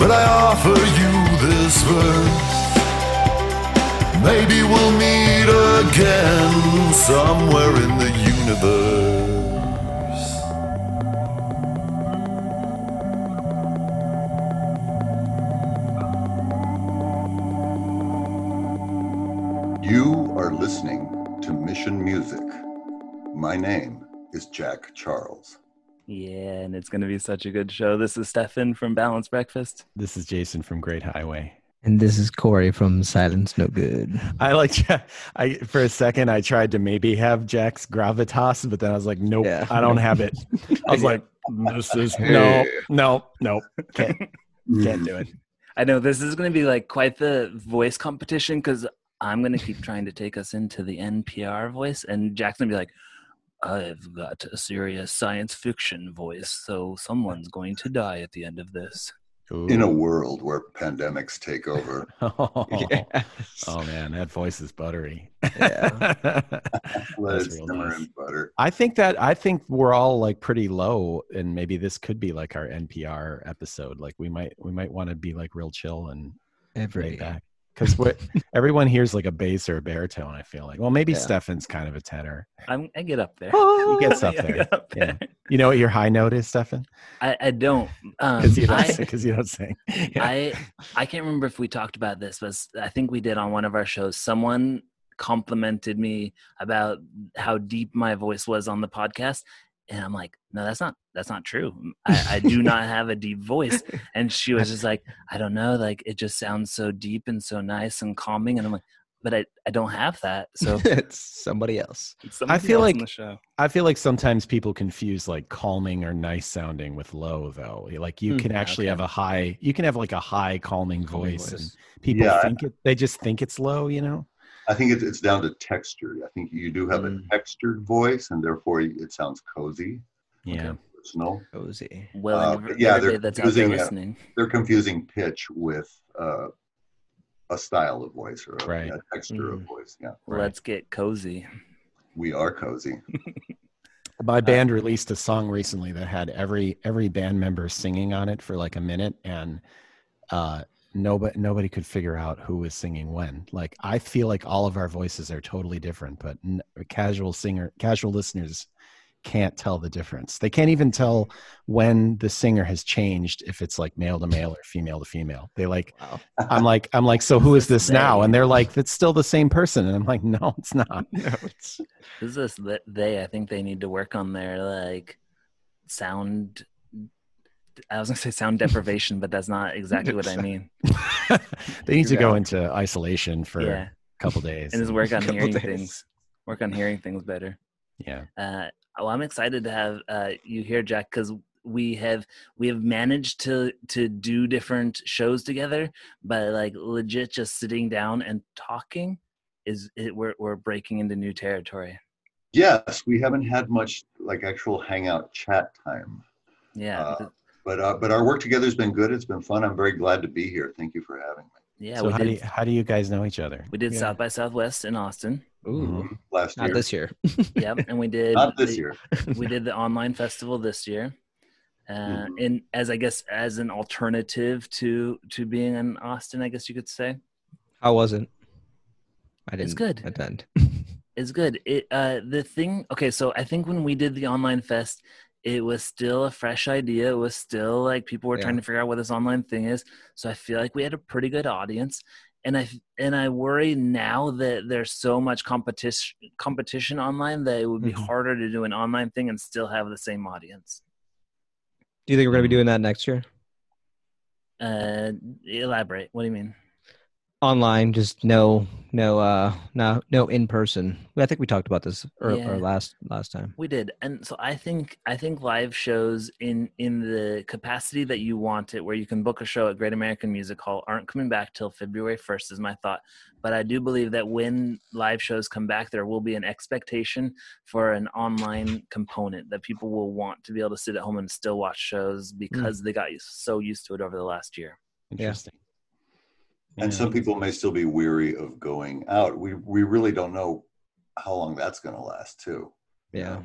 but I offer you this verse. Maybe we'll meet again somewhere in the universe. You are listening to Mission Music. My name is Jack Charles. Yeah, and it's going to be such a good show. This is Stefan from Balanced Breakfast. This is Jason from Great Highway. And this is Corey from Silence No Good. I like I for a second I tried to maybe have Jack's gravitas, but then I was like, nope, Yeah. I don't have it. I was like, this is no, no, no, can't, can't do it. I know this is going to be like quite the voice competition because I'm going to keep trying to take us into the NPR voice, and Jack's going to be like, I've got a serious science fiction voice, so someone's going to die at the end of this. In a world where pandemics take over, oh, Yes. oh, man, that voice is buttery. Yeah. That's real nice. in butter. I think that I think we're all like pretty low, and maybe this could be like our NPR episode. Like we might we might want to be like real chill and Every back because what everyone hears like a bass or a baritone. I feel like well maybe Yeah. Stefan's kind of a tenor. I'm, I get up there. He gets up there. get up Yeah. there. You know what your high note is, Stefan? I, I don't. Um, Because you don't I, sing. Because you don't sing. Yeah. I I can't remember if we talked about this, but I think we did on one of our shows. Someone complimented me about how deep my voice was on the podcast, and I'm like, no, that's not that's not true. I, I do not have a deep voice. And she was just like, I don't know, like it just sounds so deep and so nice and calming, and I'm like, but I I don't have that. So it's somebody else. somebody feel else like- the show. I feel like sometimes people confuse like calming or nice sounding with low though. Like you Hmm, can actually okay. have a high you can have like a high calming, Calming voice, voice. and people Yeah, think it they just think it's low, you know? I think it's, it's down to texture. I think you do have Mm. a textured voice, and therefore it sounds cozy, Yeah. personal. Cozy. Well, Uh, yeah, they're that's out there using, uh. They're confusing pitch with uh, a style of voice or a, Right. a texture of Mm. voice. Yeah, Right. Let's get cozy. we are cozy. My band released a song recently that had every every band member singing on it for like a minute, and uh, nobody nobody could figure out who was singing when. Like I feel like all of our voices are totally different, but n- casual singer casual listeners can't tell the difference. They can't even tell when the singer has changed if it's like male to male or female to female. They like Wow. I'm like I'm like so who is this now? And they're like it's still the same person, and I'm like no, it's not. No, it's This is this they. I think they need to work on their like sound. I was gonna say sound deprivation, but that's not exactly what I mean. they need to go into isolation for Yeah, a couple days. and just work on hearing days. things. Work on hearing things better. yeah. Uh, well, I'm excited to have uh, you here, Jack, because we have we have managed to to do different shows together, but like legit, just sitting down and talking is it, we're we're breaking into new territory. Yes, we haven't had much like actual hangout chat time, Yeah, Uh, th- but uh, but our work together has been good. It's been fun. I'm very glad to be here. Thank you for having me. yeah. so how did do you, how do you guys know each other? we did Yeah. South by Southwest in Austin. ooh, Last year. not year, this year. Yep, and we did not this the- year. we did the online festival this year uh, Mhm. in as i guess as an alternative to to being in austin i guess you could say How was it? I didn't It's good. attend. it's good it uh the thing okay so i think when we did the online fest it was still a fresh idea it was still like people were Yeah. trying to figure out what this online thing is so i feel like we had a pretty good audience and i and i worry now that there's so much competition competition online that it would be Mhm. harder to do an online thing and still have the same audience Do you think we're gonna be doing that next year? uh elaborate what do you mean Online, just no, no, uh, no, no in person. I think we talked about this or, Yeah. or last last time. We did, and so I think I think live shows in in the capacity that you want it, where you can book a show at Great American Music Hall, aren't coming back till February first, is my thought. But I do believe that when live shows come back, there will be an expectation for an online component that people will want to be able to sit at home and still watch shows because they got so used to it over the last year. Interesting. And Yeah. some people may still be weary of going out. We we really don't know how long that's going to last too. Yeah.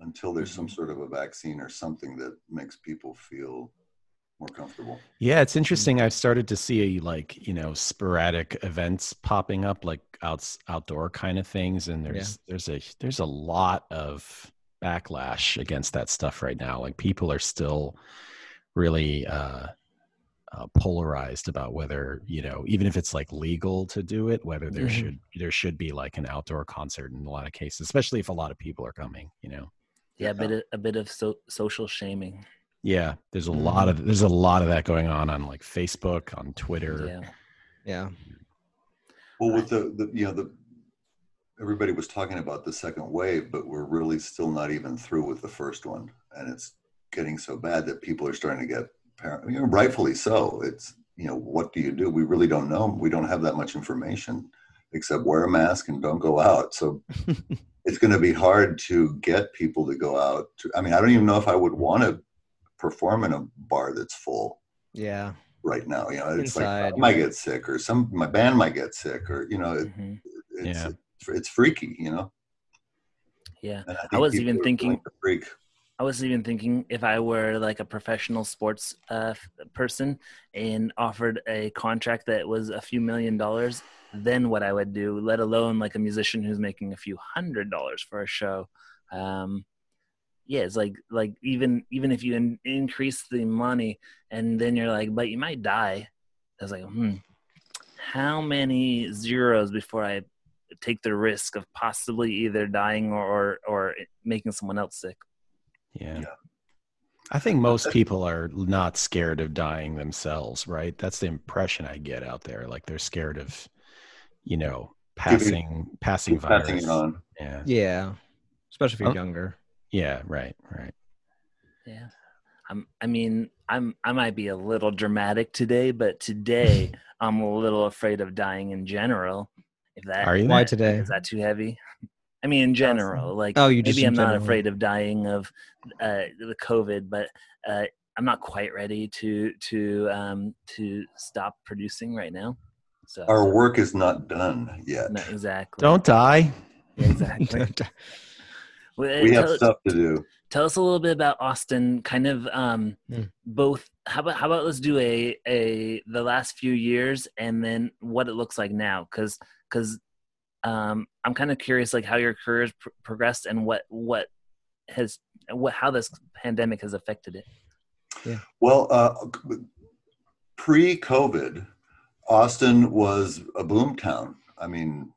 Until there's some sort of a vaccine or something that makes people feel more comfortable. Yeah, it's interesting. I've started to see like you know sporadic events popping up, like outs outdoor kind of things, and there's there's a there's a lot of backlash against that stuff right now. Like people are still really uh, uh, polarized about whether you know even if it's like legal to do it, whether there Mhm. should there should be like an outdoor concert in a lot of cases, especially if a lot of people are coming. You know. Yeah, a bit of, a bit of so, social shaming. Yeah, there's a lot of there's a lot of that going on on like Facebook, on Twitter. Yeah. Yeah. Well, with the, the you know the everybody was talking about the second wave, but we're really still not even through with the first one, and it's getting so bad that people are starting to get par- you know, rightfully so. It's you know what do you do? We really don't know. We don't have that much information except wear a mask and don't go out. So it's going to be hard to get people to go out. To, I mean, I don't even know if I would want to perform in a bar that's full Yeah. right now. You know, it's Inside. like I might get sick, or some my band might get sick, or you know, it, Mhm. it's, Yeah. it's it's freaky. You know, Yeah. and I was even thinking- freak. I was even thinking if I were like a professional sports uh, person and offered a contract that was a few million dollars, then what I would do, let alone like a musician who's making a few hundred dollars for a show. Um, yeah, it's like like even even if you in, increase the money and then you're like, but you might die. I was like, hmm, how many zeros before I take the risk of possibly either dying or or, or making someone else sick? Yeah. Yeah. I think most people are not scared of dying themselves, right? That's the impression I get out there. Like they're scared of, you know, passing passing virus. Passing it on. Yeah. Yeah. Especially if you're Oh. younger. Yeah, right, right. Yeah. I'm I mean, I'm I might be a little dramatic today, but today I'm a little afraid of dying in general. If that Are you? Why today? Is that too heavy? I mean in general. Like Oh, you just maybe I'm not general. afraid of dying of uh the COVID, but uh I'm not quite ready to to um to stop producing right now. So Our work is not done yet. no, exactly. Don't die. Yeah, exactly. Well, We have tell- stuff to do. tell us a little bit about Austin. Kind of um, Hmm. both. How about how about let's do a a the last few years and then what it looks like now, because because um, I'm kind of curious like how your career has pr- progressed and what what has what how this pandemic has affected it. Yeah. Well, uh, pre-COVID, Austin was a boom town. I mean,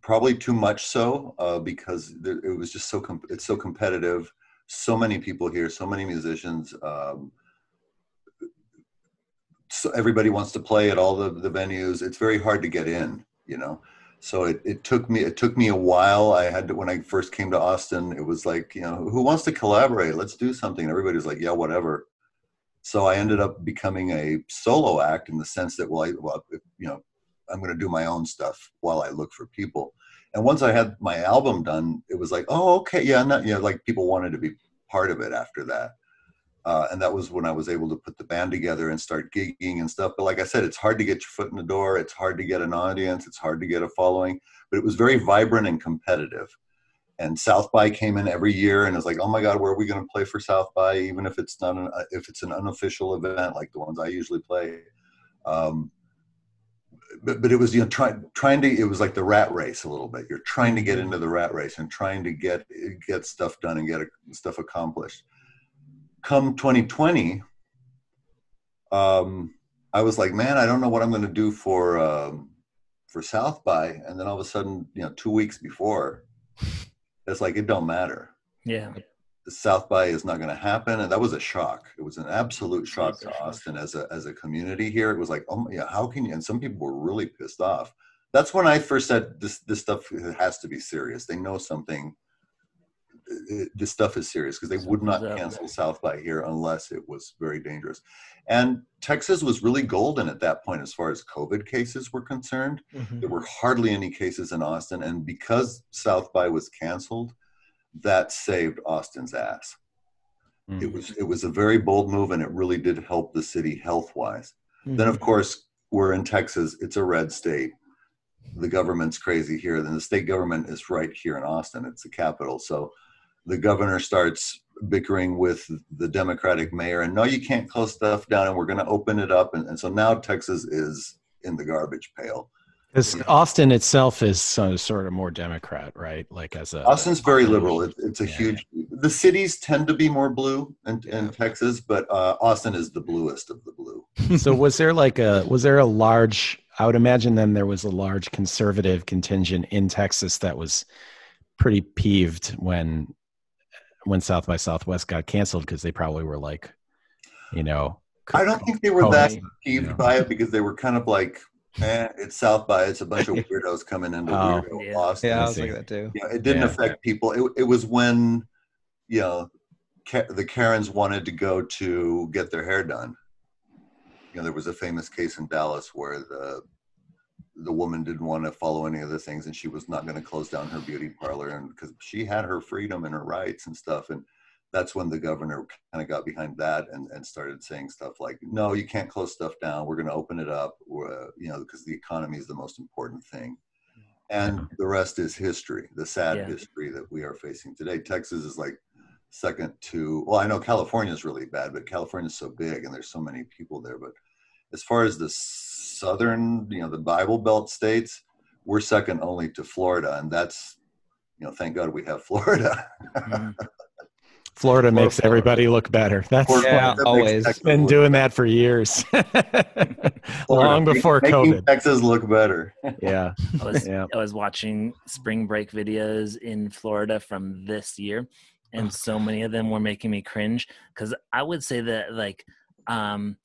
probably too much so uh, because there, it was just so com- it's so competitive. So many people here, so many musicians. Um, so everybody wants to play at all the, the venues. It's very hard to get in, you know. So it, it took me it took me a while. I had to when I first came to Austin, it was like, you know, who wants to collaborate? Let's do something. And everybody's like, yeah, whatever. So I ended up becoming a solo act in the sense that, well, I, well, if, you know, I'm going to do my own stuff while I look for people. And once I had my album done, it was like, oh, okay, yeah, not, you know, like people wanted to be part of it after that. Uh, and that was when I was able to put the band together and start gigging and stuff. But like I said, it's hard to get your foot in the door. It's hard to get an audience. It's hard to get a following. But it was very vibrant and competitive. And South by came in every year, and it's like, oh my God, where are we going to play for South by? Even if it's not an, if it's an unofficial event like the ones I usually play. Um, but, but it was you know trying trying to it was like the rat race a little bit. You're trying to get into the rat race and trying to get get stuff done and get stuff accomplished come 2020, um, I was like, man, I don't know what I'm going to do for um, for South by, and then all of a sudden, you know, two weeks before, it's like it don't matter. Yeah, South by is not going to happen, and that was a shock. It was an absolute shock to. Austin as a as a community here. It was like, oh my, yeah, how can you? And some people were really pissed off. That's when I first said this this stuff has to be serious. They know something. It- this stuff is serious because they would not cancel South by here unless it was very dangerous. And Texas was really golden at that point as far as COVID cases were concerned. Mhm. There were hardly any cases in Austin, and because South by was canceled, that saved Austin's ass. Mm. It was it was a very bold move, and it really did help the city health wise. Then, of course, we're in Texas. It's a red state. The government's crazy here. Then the state government is right here in Austin. It's the capital. So the governor starts bickering with the Democratic mayor, and no, you can't close stuff down, and we're going to open it up, and, and so now Texas is in the garbage pail. Because Austin itself is so, sort of more Democrat, right? Like as a Austin's very liberal. It, it's a Yeah. huge. The cities tend to be more blue in, in Yeah. Texas, but uh, Austin is the bluest of the blue. so was there like a was there a large i would imagine then there was a large conservative contingent in texas that was pretty peeved when when south by southwest got canceled because they probably were like you know I don't think they were that Coney, peeved yeah. by it because they were kind of like, eh, it's South by. It's a bunch of weirdos coming into Oh. weirdo Yeah. Austin. Yeah, I I was like that too. you know, it didn't Yeah. affect people. It, it was when, you know, Ka- the Karens wanted to go to get their hair done. You know, there was a famous case in Dallas where the the woman didn't want to follow any of the things, and she was not going to close down her beauty parlor, and because she had her freedom and her rights and stuff, and that's when the governor kind of got behind that and, and started saying stuff like, "No, you can't close stuff down. We're going to open it up. We're, you know, because the economy is the most important thing." and the rest is history the sad Yeah. history that we are facing today texas is like second to well i know california is really bad but california is so big and there's so many people there but as far as the southern you know the bible belt states we're second only to florida and that's you know thank god we have florida. Mhm. florida makes everybody look better. That's Florida- Yeah, that makes always. Been look- doing that for years. Long before making covid. Texas look better. Yeah. I was Yeah. I was watching spring break videos in Florida from this year, and so many of them were making me cringe because I would say that like um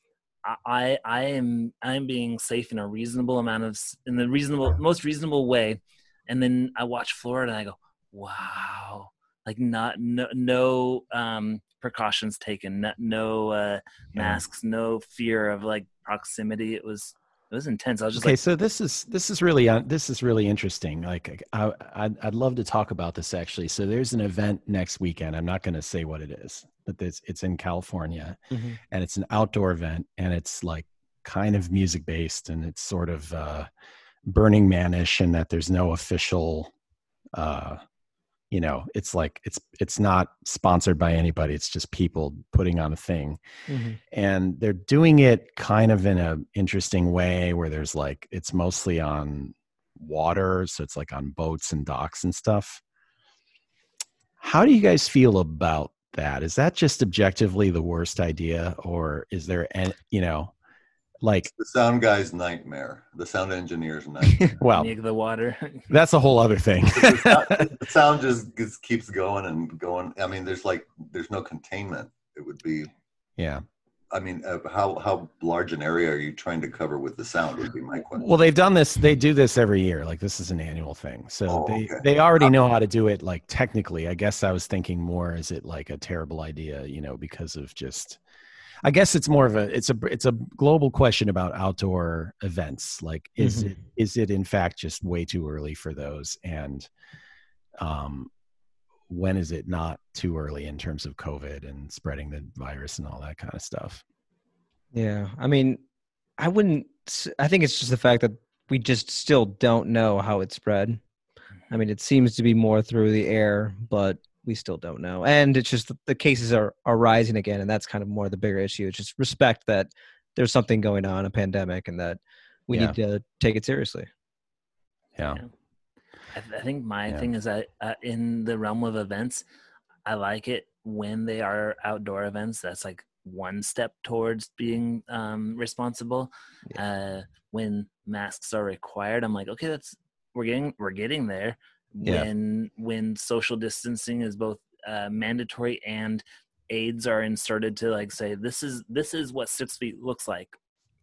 I I am I'm being safe in a reasonable amount of in the reasonable most reasonable way, and then I watch Florida and I go wow. Like not no no um precautions taken no, no uh Yeah. masks no fear of like proximity. It was it was intense. I was just like, okay like so this is this is really uh, this is really interesting. Like I, I'd, I'd love to talk about this actually. So there's an event next weekend. I'm not going to say what it is but it's, it's in california Mhm. and it's an outdoor event and it's like kind of music based and it's sort of uh burning manish and that there's no official uh you know it's like it's it's not sponsored by anybody it's just people putting on a thing. Mhm. and they're doing it kind of in a interesting way where there's like it's mostly on water so it's like on boats and docks and stuff. How do you guys feel about that? Is that just objectively the worst idea or is there any you know like the sound guy's nightmare the sound engineer's nightmare well near the water that's a whole other thing the sound- the sound just, just keeps going and going. I mean, there's like there's no containment. It would be. yeah I mean, uh, how how large an area are you trying to cover with the sound? Would be my question. well they've done this they do this every year like this is an annual thing so Oh, they okay. they already know how to do it like technically i guess i was thinking more is it like a terrible idea you know because of just i guess it's more of a it's a it's a global question about outdoor events like is Mhm. it is it in fact just way too early for those and um when is it not too early in terms of covid and spreading the virus and all that kind of stuff Yeah, I mean, I wouldn't. I think it's just the fact that we just still don't know how it spread. I mean, it seems to be more through the air, but we still don't know. And it's just the, the cases are are rising again, and that's kind of more of the bigger issue. It's just respect that there's something going on, a pandemic, and that we Yeah. need to take it seriously. yeah I, th- I think my Yeah. thing is that uh, in the realm of events, I like it when they are outdoor events. That's like one step towards being um, responsible. Uh, when masks are required, I'm like, okay, that's we're getting we're getting there. Yeah. When when social distancing is both uh, mandatory and aids are inserted to like say this is this is what six feet looks like.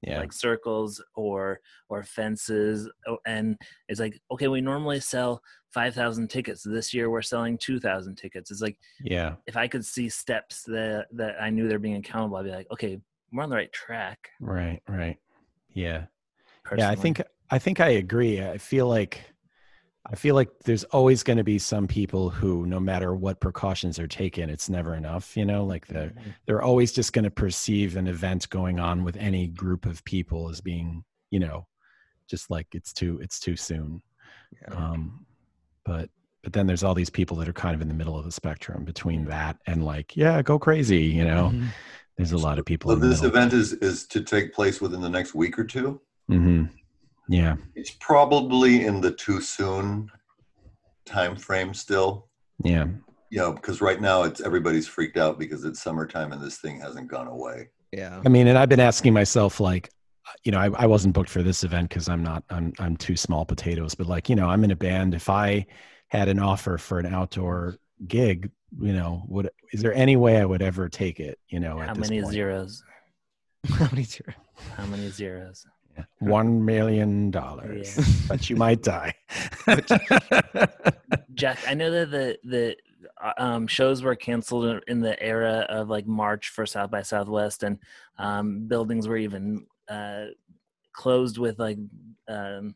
Yeah. Like circles or or fences oh, and it's like okay we normally sell 5000 tickets. This year we're selling 2000 tickets. It's like yeah. if i could see steps that that i knew they're being accountable i'd be like okay we're on the right track. Right right. Yeah. Yeah i think i think i agree. I feel like i feel like there's always going to be some people who no matter what precautions are taken it's never enough you know like the they're always just going to perceive an event going on with any group of people as being you know just like it's too it's too soon Yeah. um but but then there's all these people that are kind of in the middle of the spectrum between that and like, yeah, go crazy. You know, Mhm. there's a lot of people. So in this middle. event is is to take place within the next week or two. hmm Yeah. It's probably in the too soon time frame still. Yeah. You know, because right now it's everybody's freaked out because it's summertime and this thing hasn't gone away. Yeah. I mean, and I've been asking myself, like, you know, I, I wasn't booked for this event because I'm not, I'm, I'm too small potatoes. But like, you know, I'm in a band. If I had an offer for an outdoor gig, you know, would is there any way I would ever take it? You know, How at this many point? zeros? How many zero? How many zeros? One million dollars, Yeah. but you might die. Jack, I know that the the uh, um, shows were canceled in the era of like March for South by Southwest, and um, buildings were even uh, closed with like um,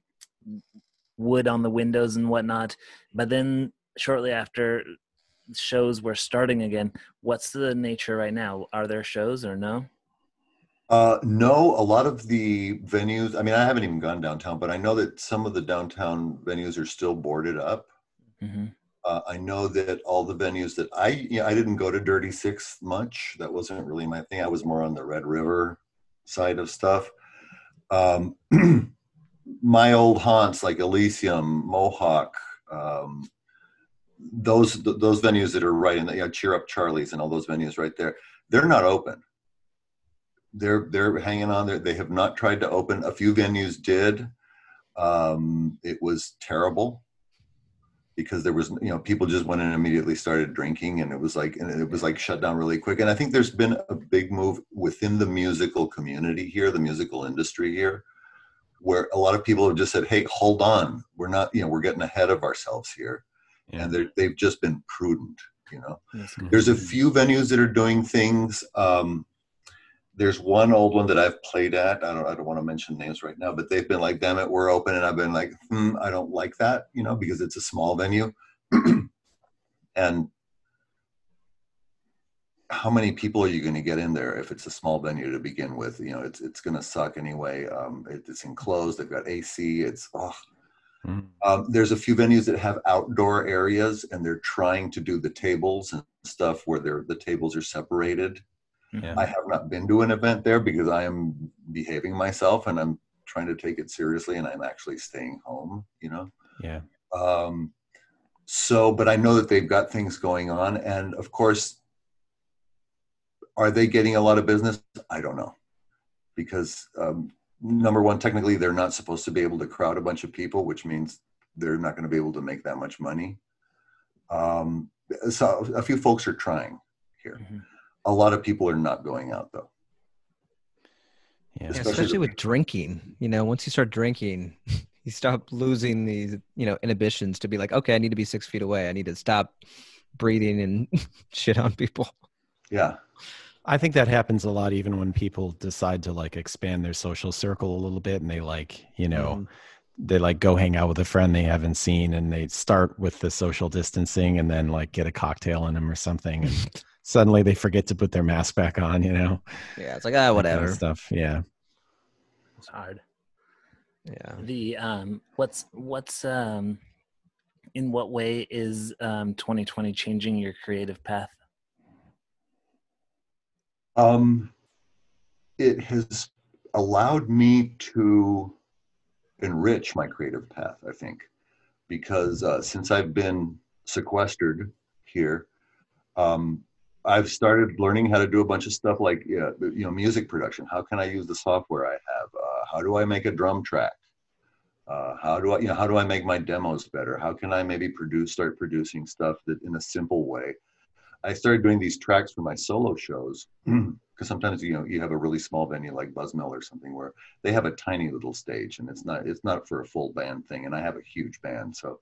wood on the windows and whatnot. But then shortly after, shows were starting again. What's the nature right now? Are there shows or no? Uh, no, a lot of the venues. I mean, I haven't even gone downtown, but I know that some of the downtown venues are still boarded up. hmm Uh, I know that all the venues that I, you know, I didn't go to Dirty Sixth much. That wasn't really my thing. I was more on the Red River side of stuff. Um, my old haunts like Elysium, Mohawk, um, those th- those venues that are right in the you know, Cheer Up Charlie's and all those venues right there, they're not open. They're they're hanging on there. They have not tried to open. A few venues did. Um, it was terrible because there was you know people just went in and immediately started drinking and it was like and it was like shut down really quick and i think there's been a big move within the musical community here the musical industry here where a lot of people have just said hey hold on we're not you know we're getting ahead of ourselves here Yeah. and they're, they've just been prudent you know That's there's a few venues that are doing things. Um, there's one old one that I've played at. I don't. I don't want to mention names right now, but they've been like, "Damn it, we're open," and I've been like, hmm, "I don't like that," you know, because it's a small venue, and how many people are you going to get in there if it's a small venue to begin with? You know, it's it's going to suck anyway. Um, it, it's enclosed. They've got AC. It's oh, Mhm. um, there's a few venues that have outdoor areas, and they're trying to do the tables and stuff where they're, the tables are separated. Yeah. I have not been to an event there because I am behaving myself and I'm trying to take it seriously, and I'm actually staying home. You know, Yeah. um, so but I know that they've got things going on, and of course, are they getting a lot of business? I don't know, because um, number one, technically, they're not supposed to be able to crowd a bunch of people, which means they're not going to be able to make that much money. Um, so a few folks are trying here. Mhm. A lot of people are not going out though. Yeah. Yeah, Especially especially with drinking. You know, once you start drinking, you stop losing these, you know, inhibitions to be like, okay, I need to be six feet away. I need to stop breathing and shit on people. Yeah, I think that happens a lot even when people decide to like expand their social circle a little bit and they like, you know, Mhm. they like go hang out with a friend they haven't seen and they start with the social distancing and then like get a cocktail in them or something and suddenly they forget to put their mask back on, you know. Yeah, it's like ah, that kind of whatever. stuff. Yeah. It's hard. Yeah. The um, what's what's um, in what way is um 2020 changing your creative path? um, it has allowed me to enrich my creative path. I think because uh, since I've been sequestered here, um, I've started learning how to do a bunch of stuff like yeah, you know music production. How can I use the software I have? Uh, how do I make a drum track? Uh, how do I you know how do I make my demos better? How can I maybe produce start producing stuff that in a simple way? I started doing these tracks for my solo shows because sometimes you know you have a really small venue like Buzzmill or something where they have a tiny little stage and it's not it's not for a full band thing and I have a huge band so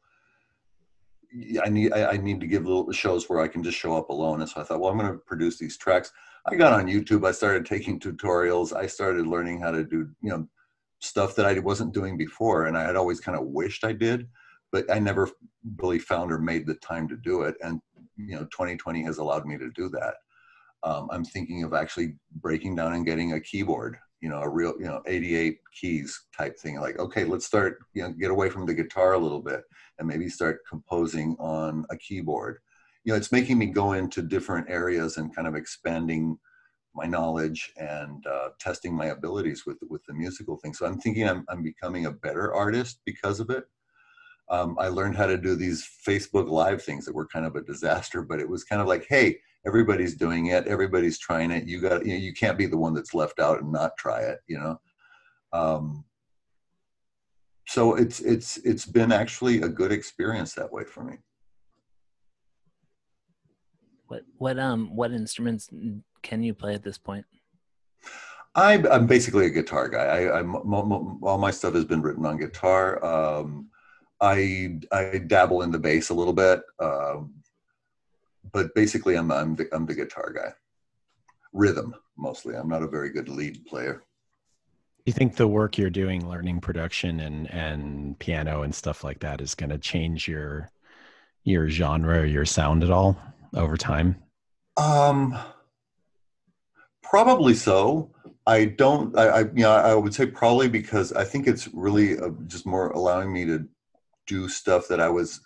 I need I, I need to give little shows where I can just show up alone. And so I thought well I'm going to produce these tracks. I got on YouTube. I started taking tutorials. I started learning how to do you know stuff that I wasn't doing before. And I had always kind of wished I did but I never really found or made the time to do it. And you know 2020 has allowed me to do that. Um, i'm thinking of actually breaking down and getting a keyboard you know, a real, you know, 88 keys type thing. Like, okay, let's start, you know, get away from the guitar a little bit and maybe start composing on a keyboard. You know, it's making me go into different areas and kind of expanding my knowledge and uh, testing my abilities with with the musical thing. So I'm thinking I'm I'm becoming a better artist because of it. Um, I learned how to do these Facebook Live things that were kind of a disaster, but it was kind of like, hey, everybody's doing it everybody's trying it you got you know you can't be the one that's left out and not try it you know um, so it's it's it's been actually a good experience that way for me what what um what instruments can you play at this point I, I'm basically a guitar guy. I, I'm all my stuff has been written on guitar. Um, I I dabble in the bass a little bit. Um, but basically, I'm I'm the, I'm the guitar guy. Rhythm mostly. I'm not a very good lead player. Do you think the work you're doing, learning production and and piano and stuff like that, is going to change your your genre, your sound at all over time? Um, probably so. I don't. I, I you know I would say probably because I think it's really uh, just more allowing me to do stuff that I was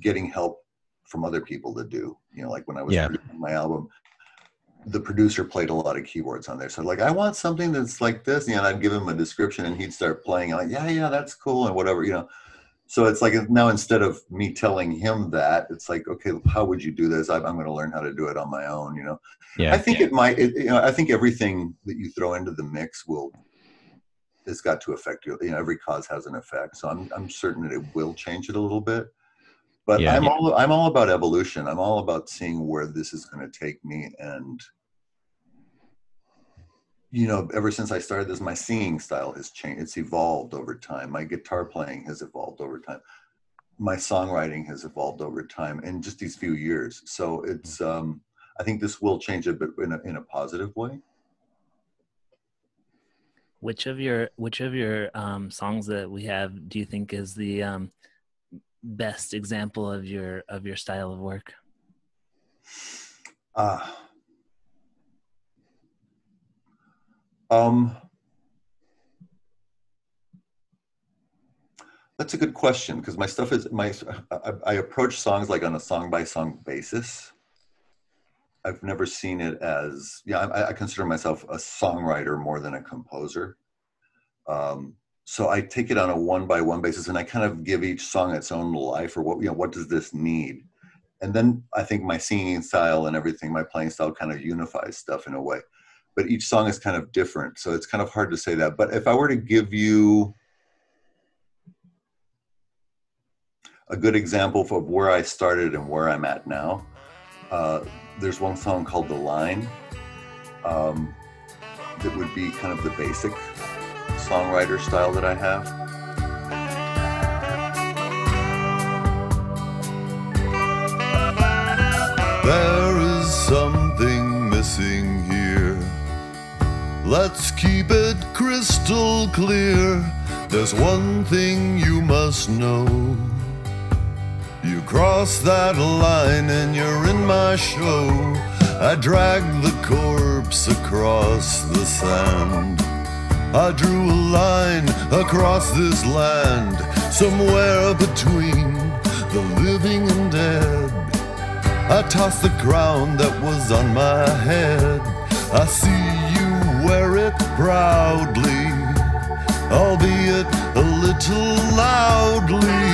getting help from other people to do. You know, like when I was yeah. producing my album, the producer played a lot of keyboards on there. So like, I want something that's like this. You know, I'd give him a description and he'd start playing. I'm like, yeah, yeah, that's cool and whatever. You know. So it's like now instead of me telling him that, it's like, okay, how would you do this? I'm, I'm going to learn how to do it on my own. You know. Yeah. I think it might. It, you know, I think everything that you throw into the mix will it's got to affect you. You know, every cause has an effect. So I'm I'm certain that it will change it a little bit but Yeah. i'm all i'm all about evolution. I'm all about seeing where this is going to take me. And you know ever since i started this my singing style has changed it's evolved over time. My guitar playing has evolved over time. My songwriting has evolved over time in just these few years. So it's um i think this will change it but in a, in a positive way. Which of your which of your um songs that we have do you think is the um best example of your of your style of work uh um That's a good question because my stuff is my I, I approach songs like on a song by song basis. I've never seen it as yeah. I, I consider myself a songwriter more than a composer. Um, so I take it on a one by one basis, and I kind of give each song its own life, or what you know, what does this need? And then I think my singing style and everything, my playing style, kind of unifies stuff in a way. But each song is kind of different, so it's kind of hard to say that. But if I were to give you a good example of where I started and where I'm at now. Uh, there's one song called The Line um, that would be kind of the basic songwriter style that I have. There is something missing here. Let's keep it crystal clear. There's one thing you must know. You cross that line and you're in my show. I drag the corpse across the sand. I drew a line across this land, somewhere between the living and dead. I toss the crown that was on my head. I see you wear it proudly, albeit a little loudly.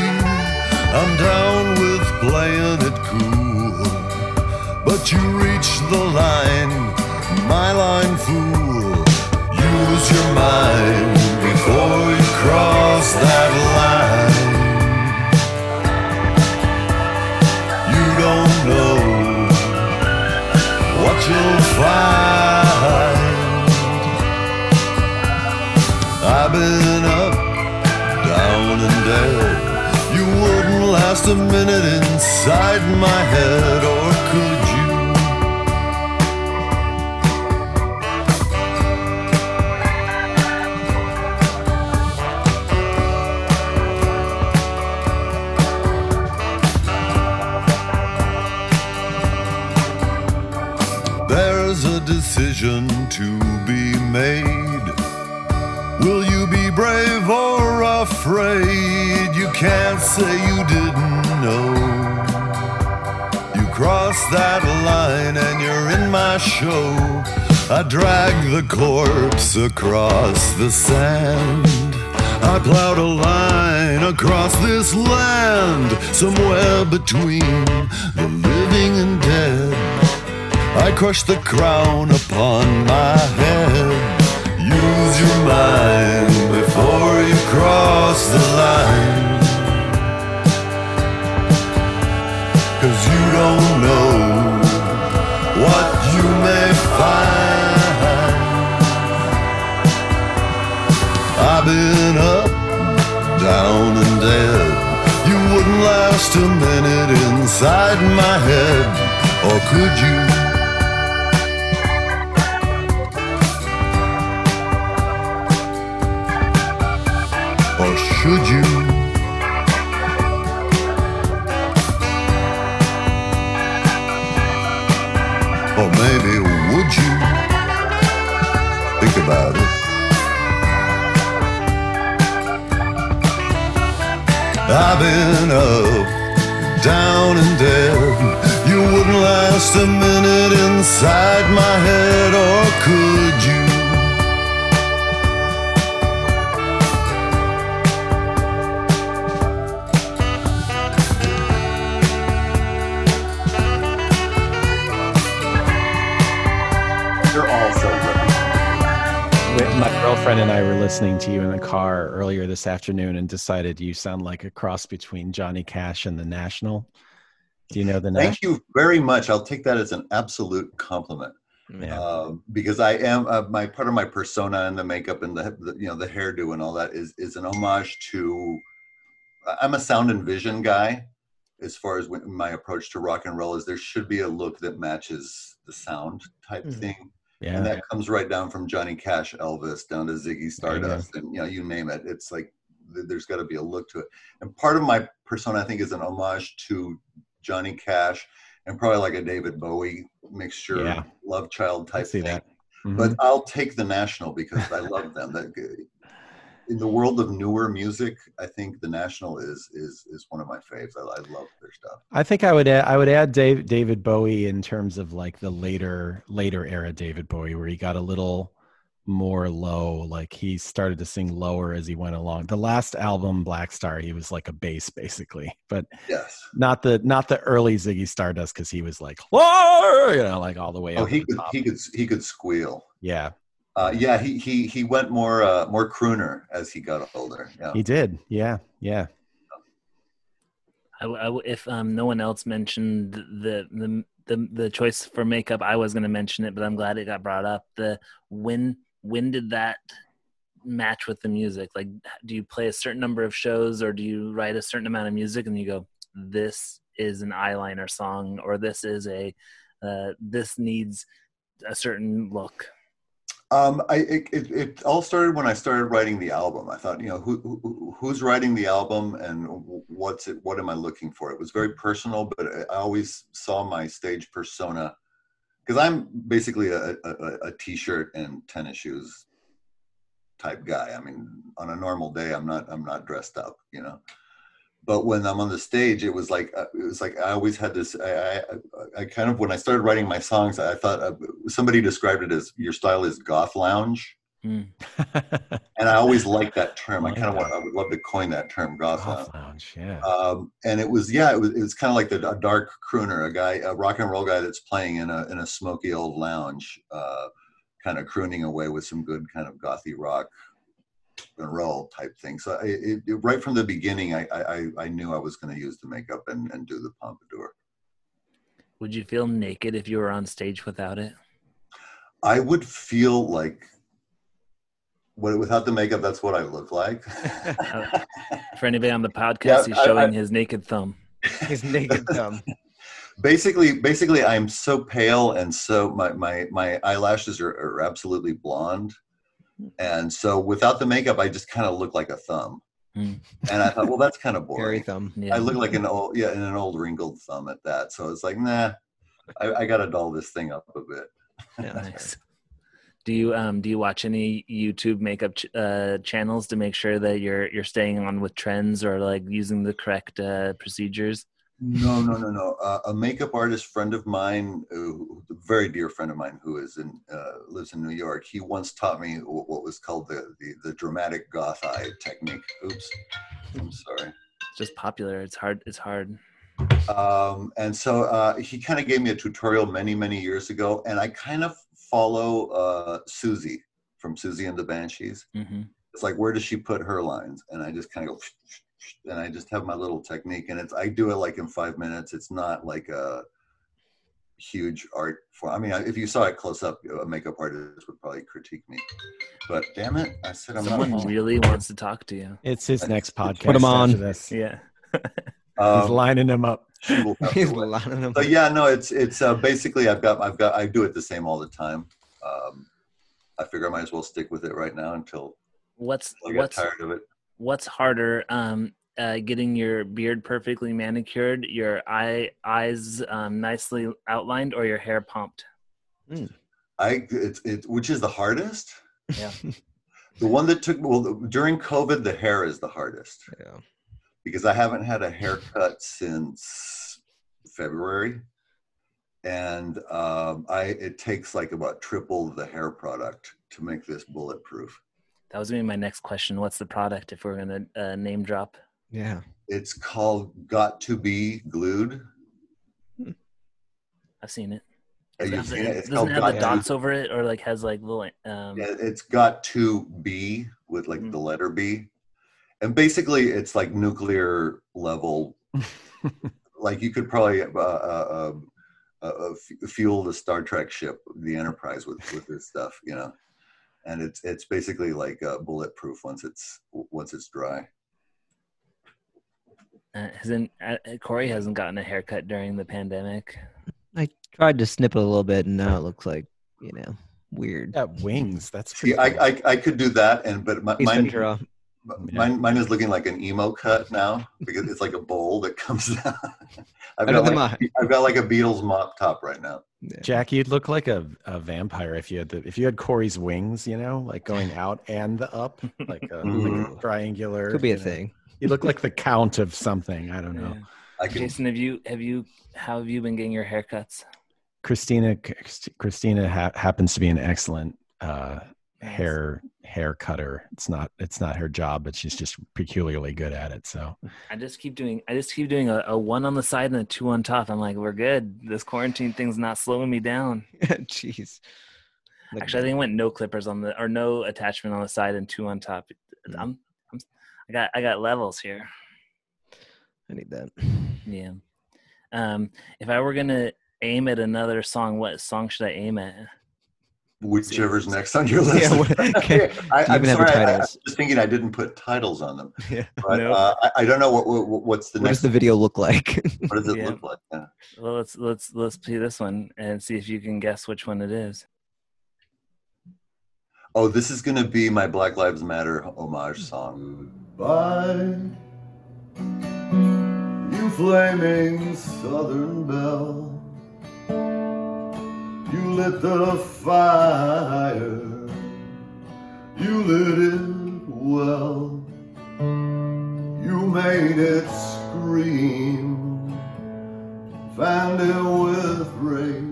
I'm down with playing it cool, but you reach the line, my line fool. Use your mind before you cross that line. You don't know what you'll find. I've been up, down, and dead. You wouldn't last a minute inside my head, made. Will you be brave or afraid? You can't say you didn't know. You crossed that line and you're in my show. I drag the corpse across the sand. I plowed a line across this land, somewhere between the living and dead. I crush the crown upon my head. Use your mind before you cross the line. Cause you don't know what you may find. I've been up, down, and dead. You wouldn't last a minute inside my head, or could you? Or you? Or maybe would you? Think about it. I've been up, down and dead. You wouldn't last a minute inside my head, or could you? My girlfriend and I were listening to you in the car earlier this afternoon and decided you sound like a cross between Johnny Cash and the National. Do you know the National? Thank you very much. I'll take that as an absolute compliment. Yeah. Um, because I am uh, my part of my persona and the makeup and the, the you know the hairdo and all that is is an homage to. I'm a sound and vision guy, as far as when, my approach to rock and roll is. There should be a look that matches the sound type Mhm. thing, yeah. and that comes right down from Johnny Cash, Elvis, down to Ziggy. Stardust, and you know you name it. It's like there's got to be a look to it, and part of my persona I think is an homage to Johnny Cash and probably like a David Bowie mixture, Yeah. love child type see thing. that. Mhm. But I'll take the National because I love them. That in the world of newer music, I think the National is is is one of my faves. I, I love their stuff. I think I would add, I would add Dave, David Bowie in terms of like the later later era David Bowie where he got a little more low like he started to sing lower as he went along. The last album Blackstar he was like a bass basically, but Yes. not the not the early Ziggy Stardust cuz he was like whoa, you know like all the way Oh, up he could he could he could squeal. Yeah, Uh, yeah, he he he went more uh, more crooner as he got older. Yeah. he did. Yeah, yeah. I, w- I w- if um, no one else mentioned the the the, the choice for makeup, I was going to mention it, but I'm glad it got brought up. The when when did that match with the music? Like, do you play a certain number of shows, or do you write a certain amount of music, and you go, "This is an eyeliner song," or "This is a uh, this needs a certain look." Um, I it, it, it all started when I started writing the album. I thought, you know, who, who who's writing the album and what's it? What am I looking for? It was very personal, but I always saw my stage persona because I'm basically a, a, a t-shirt and tennis shoes type guy. I mean, on a normal day, I'm not I'm not dressed up, you know. But when I'm on the stage, it was like uh, it was like I always had this. I, I, I kind of when I started writing my songs, I thought uh, somebody described it as your style is goth lounge, Hmm. and I always liked that term. I Like kind of want I would love to coin that term, goth lounge. Lounge, yeah. Um, and it was yeah, it was it was kind of like the, a dark crooner, a guy, a rock and roll guy that's playing in a in a smoky old lounge, uh, kind of crooning away with some good kind of gothy rock and roll type thing. So I, it, it, right from the beginning, I I, I knew I was going to use the makeup and, and do the pompadour. Would you feel naked if you were on stage without it? I would feel like. What, without the makeup, that's what I look like. Oh, for anybody on the podcast, Yeah, he's I- showing I- his naked thumb. His naked thumb. basically basically i'm so pale and so my my my eyelashes are, are absolutely blonde and so without the makeup i just kind of look like a thumb Hmm. and i thought well that's kind of Hairy boring thumb. Yeah. i look like an old yeah an old wrinkled thumb at that so it's like nah i, I gotta doll this thing up a bit Yeah. nice. Do you um do you watch any YouTube makeup ch- uh, channels to make sure that you're you're staying on with trends or like using the correct uh, procedures? No, no, no, no. Uh, a makeup artist friend of mine, who, a very dear friend of mine, who is in uh, lives in New York. He once taught me wh- what was called the the, the dramatic goth eye technique. Oops, I'm sorry. It's just popular. It's hard. It's hard. Um, and so uh, he kind of gave me a tutorial many, many years ago, and I kind of follow uh, Siouxsie from Siouxsie and the Banshees. hmm It's like where does she put her lines, and I just kind of go, and I just have my little technique, and it's I do it like in five minutes. It's not like a huge art form. I mean, if you saw it close up, a makeup artist would probably critique me. But damn it, I said I'm Someone not. really wants to talk to you. It's his next podcast. Put him on. This. Yeah. He's Um, lining him up. she will have to He's wait. lining them. Up. So yeah, no, it's it's uh, basically I've got I've got I do it the same all the time. Um, I figure I might as well stick with it right now until What's I get what's tired of it. What's harder? Um, uh, getting your beard perfectly manicured, your eye eyes um, nicely outlined, or your hair pumped? I it's it which is the hardest. Yeah. The one that took well during COVID, the hair is the hardest Yeah. because I haven't had a haircut since February, and um, I it takes like about triple the hair product to make this bulletproof. That was gonna be my next question. What's the product? If we're gonna uh, name drop, Yeah. It's called Got to Be Glued. I've seen it. Have you Does it seen have it? It's the, called doesn't it have the Got to- dots over it, or like has like little. Um, Yeah, it's got to be with like Mhm. the letter B. And basically, it's like nuclear level. like you could probably uh, uh, uh, uh, fuel the Star Trek ship, the Enterprise, with with this stuff, you know. And it's it's basically like uh, bulletproof once it's once it's dry. Uh, hasn't uh, Corey hasn't gotten a haircut during the pandemic? I tried to snip it a little bit, and now it looks like you know weird. Got wings. That's See, pretty I, cool. I I could do that, and but my, Ace mine, Ventura. mine mine is looking like an emo cut now because it's like a bowl that comes down. I've got like, I've got like a Beatles mop top right now. Yeah. Jack, you'd look like a, a vampire if you had the if you had Corey's wings, you know, like going out and the up, like a, like a Mhm. triangular. Could be a you know. thing. You look like the count of something. I don't know. Yeah. I can Jason, have you have you how have you been getting your haircuts? Christina Christina ha- happens to be an excellent uh, hair hair cutter. It's not it's not her job, but she's just peculiarly good at it. So I just keep doing I just keep doing a, a one on the side and a two on top. I'm like, we're good. This quarantine thing's not slowing me down. Jeez. Like, Actually, I think I went no clippers on the or no attachment on the side and two on top. Mm. I'm, I'm I got I got levels here. I need that. Yeah. Um, if I were gonna aim at another song, what song should I aim at? Whichever's next on your list. Yeah, what- okay. I, I'm sorry, I, I was just thinking I didn't put titles on them, Yeah. but Nope. uh, I, I don't know what, what what's the What next. What does the video look like? what does it Yeah. look like? Yeah. Well, let's let's let's play this one and see if you can guess which one it is. Oh, this is going to be my Black Lives Matter homage song. Bye, you flaming southern belle. You lit the fire, you lit it well. You made it scream, fanned it with rage.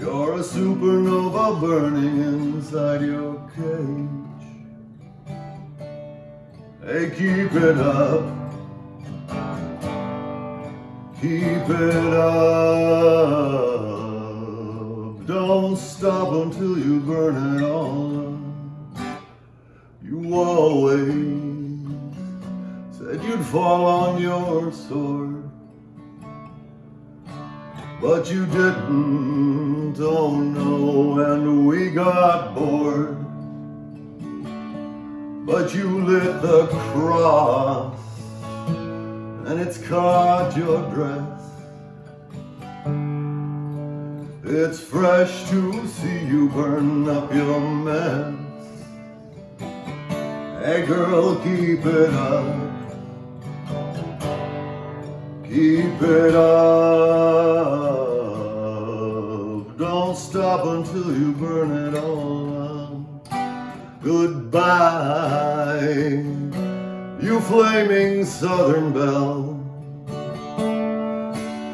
You're a supernova burning inside your cage. Hey, keep it up. Keep it up. Don't stop until you burn it all. You always said you'd fall on your sword. But you didn't, oh no, and we got bored. But you lit the cross, and it's caught your dress. It's fresh to see you burn up your mess. Hey girl, keep it up. Keep it up. Don't stop until you burn it all out. Goodbye, you flaming southern belle.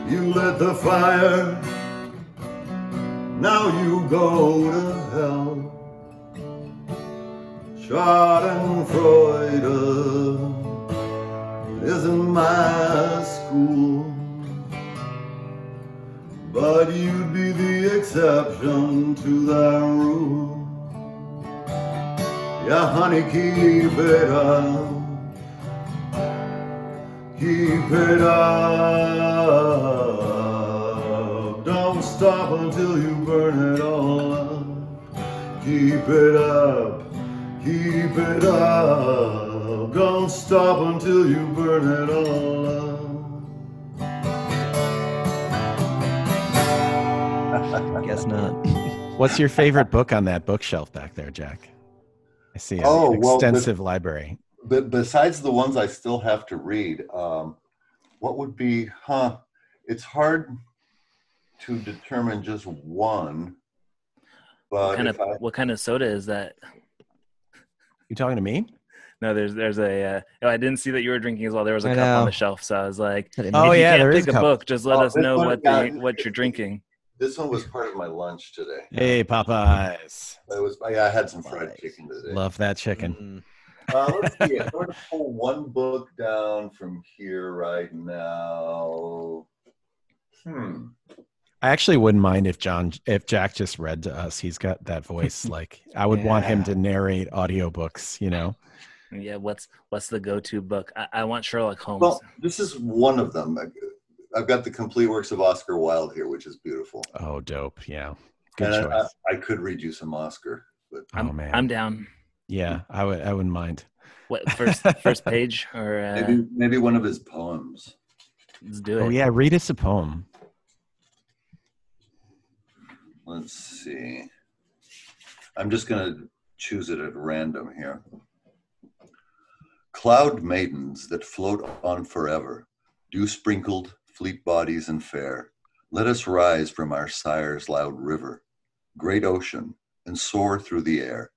You lit the fire, now you go to hell. Schadenfreude isn't my school. But you'd be the exception to that rule. Yeah, honey, keep it up. Keep it up. Don't stop until you burn it all up. Keep it up. Keep it up. Don't stop until you burn it all up. Guess not. What's your favorite book on that bookshelf back there, Jack? I see an Oh, well, the- extensive library. But besides the ones I still have to read, um, what would be, huh? It's hard to determine just one. What But kind of I, what kind of soda is that? You talking to me? No, there's there's a. Uh, oh, I didn't see that you were drinking as well. There was a I cup on the shelf, so I was like, Oh, if you yeah, can't there is pick a a cup. book, just let Oh, us know one what got- the what you're drinking. this one was part of my lunch today. Hey, Popeyes. It was. Yeah, I had some fried Nice. chicken today. Love that chicken. Mm. Uh, let's see. If I were to pull one book down from here right now. Hmm. I actually wouldn't mind if John, if Jack just read to us. He's got that voice. Like I would want him to narrate audiobooks. You know. Yeah, what's what's the go-to book? I, I want Sherlock Holmes. Well, this is one of them. I've got the complete works of Oscar Wilde here, which is beautiful. Oh, dope. Yeah. Good and I, choice. I, I could read you some Oscar, but oh I'm, man. I'm down. Yeah, I would. I wouldn't mind. What first first page or uh, maybe maybe one of his poems. let's do it. Oh yeah, read us a poem. Let's see. I'm just going to choose it at random here. Cloud maidens that float on forever, dew sprinkled, fleet bodies and fair, let us rise from our sire's loud river, great ocean, and soar through the air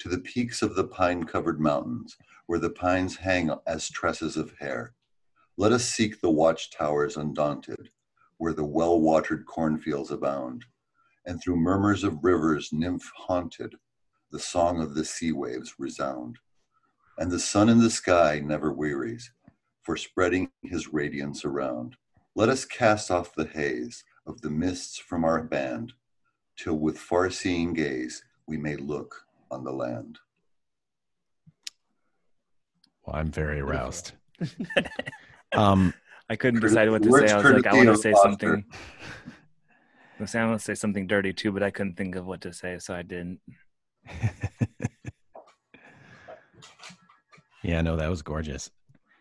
to the peaks of the pine covered mountains, where the pines hang as tresses of hair. Let us seek the watchtowers undaunted, where the well watered cornfields abound and through murmurs of rivers nymph haunted, the song of the sea waves resound. And the sun in the sky never wearies, for spreading his radiance around. Let us cast off the haze of the mists from our band, till with far seeing gaze we may look on the land. Well, I'm very aroused. um, I couldn't decide what to say. I was like, I want to say something. I was saying, I want to say something dirty too, but I couldn't think of what to say, so I didn't. yeah, no, that was gorgeous.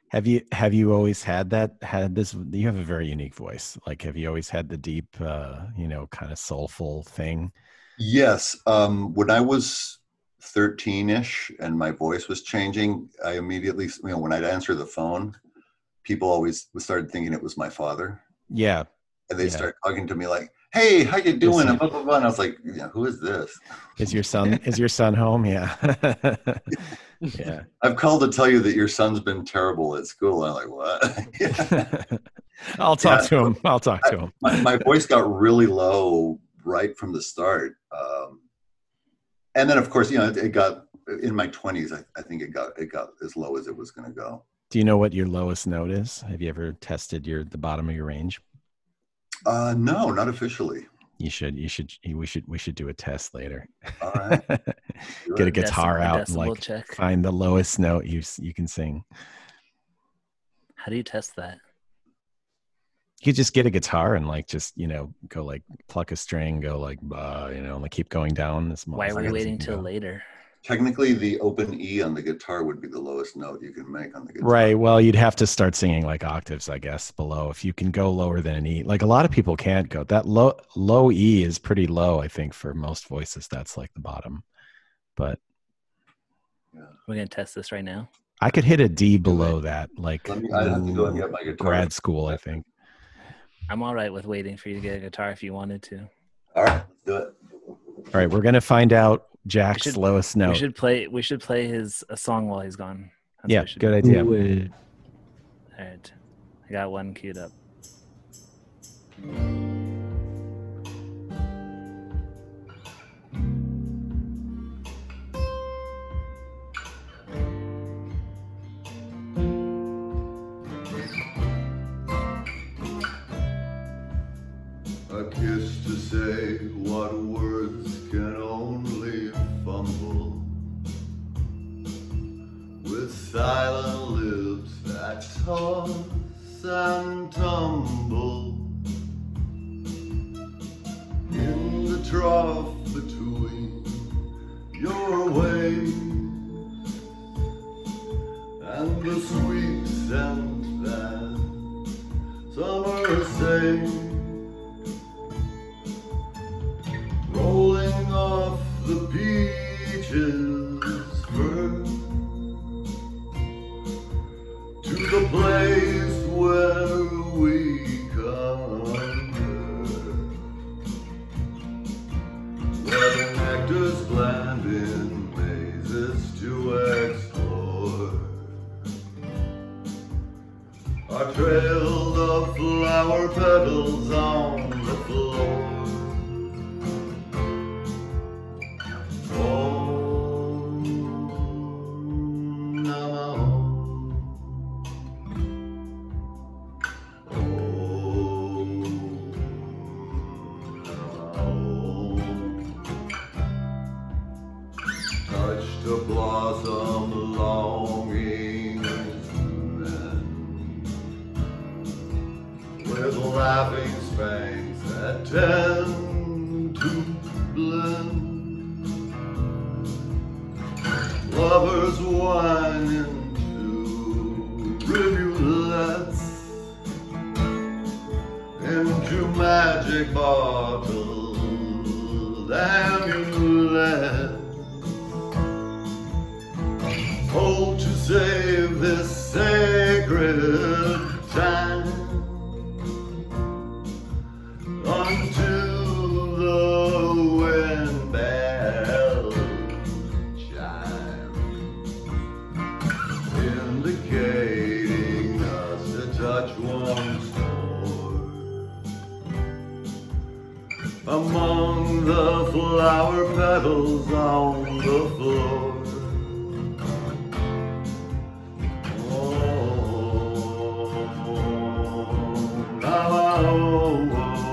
Have you have you always had that had this you have a very unique voice. Like have you always had the deep uh, you know, kind of soulful thing? Yes. Um, when I was 13 ish and my voice was changing, I immediately, you know, when I'd answer the phone, people always started thinking it was my father. Yeah. And they Yeah. start talking to me like, hey, how you doing? And, blah, blah, blah. and I was like, yeah, who is this? Is your son is your son home? Yeah. yeah. I've called to tell you that your son's been terrible at school. I'm like, what? I'll talk to him. I'll talk to him. my, my voice got really low right from the start. Um, and then of course, you know, it, it got in my twenties, I, I think it got, it got as low as it was going to go. Do you know what your lowest note is? Have you ever tested your the bottom of your range? Uh, no, not officially. You should. You should. We should. We should do a test later. All right. Get a guitar Decibel- out and like check. find the lowest note you you can sing. How do you test that? You could just get a guitar and like just you know go like pluck a string, go like uh, you know, and like keep going down. As Why are we waiting can till go. later? Technically, the open E on the guitar would be the lowest note you can make on the guitar. Right. Well, you'd have to start singing like octaves, I guess, below. If you can go lower than an E, like a lot of people can't go. That low low E is pretty low, I think, for most voices. That's like the bottom. But We're gonna test this right now. I could hit a D below that, like Let me, I have to go and get my guitar. grad school, I think. I'm all right with waiting for you to get a guitar if you wanted to. All right, do it. All right, we're gonna find out Jack's should, lowest note. We should play. We should play his a song while he's gone. That's yeah, good idea. All right, I got one queued up. Some are ashamed. oh.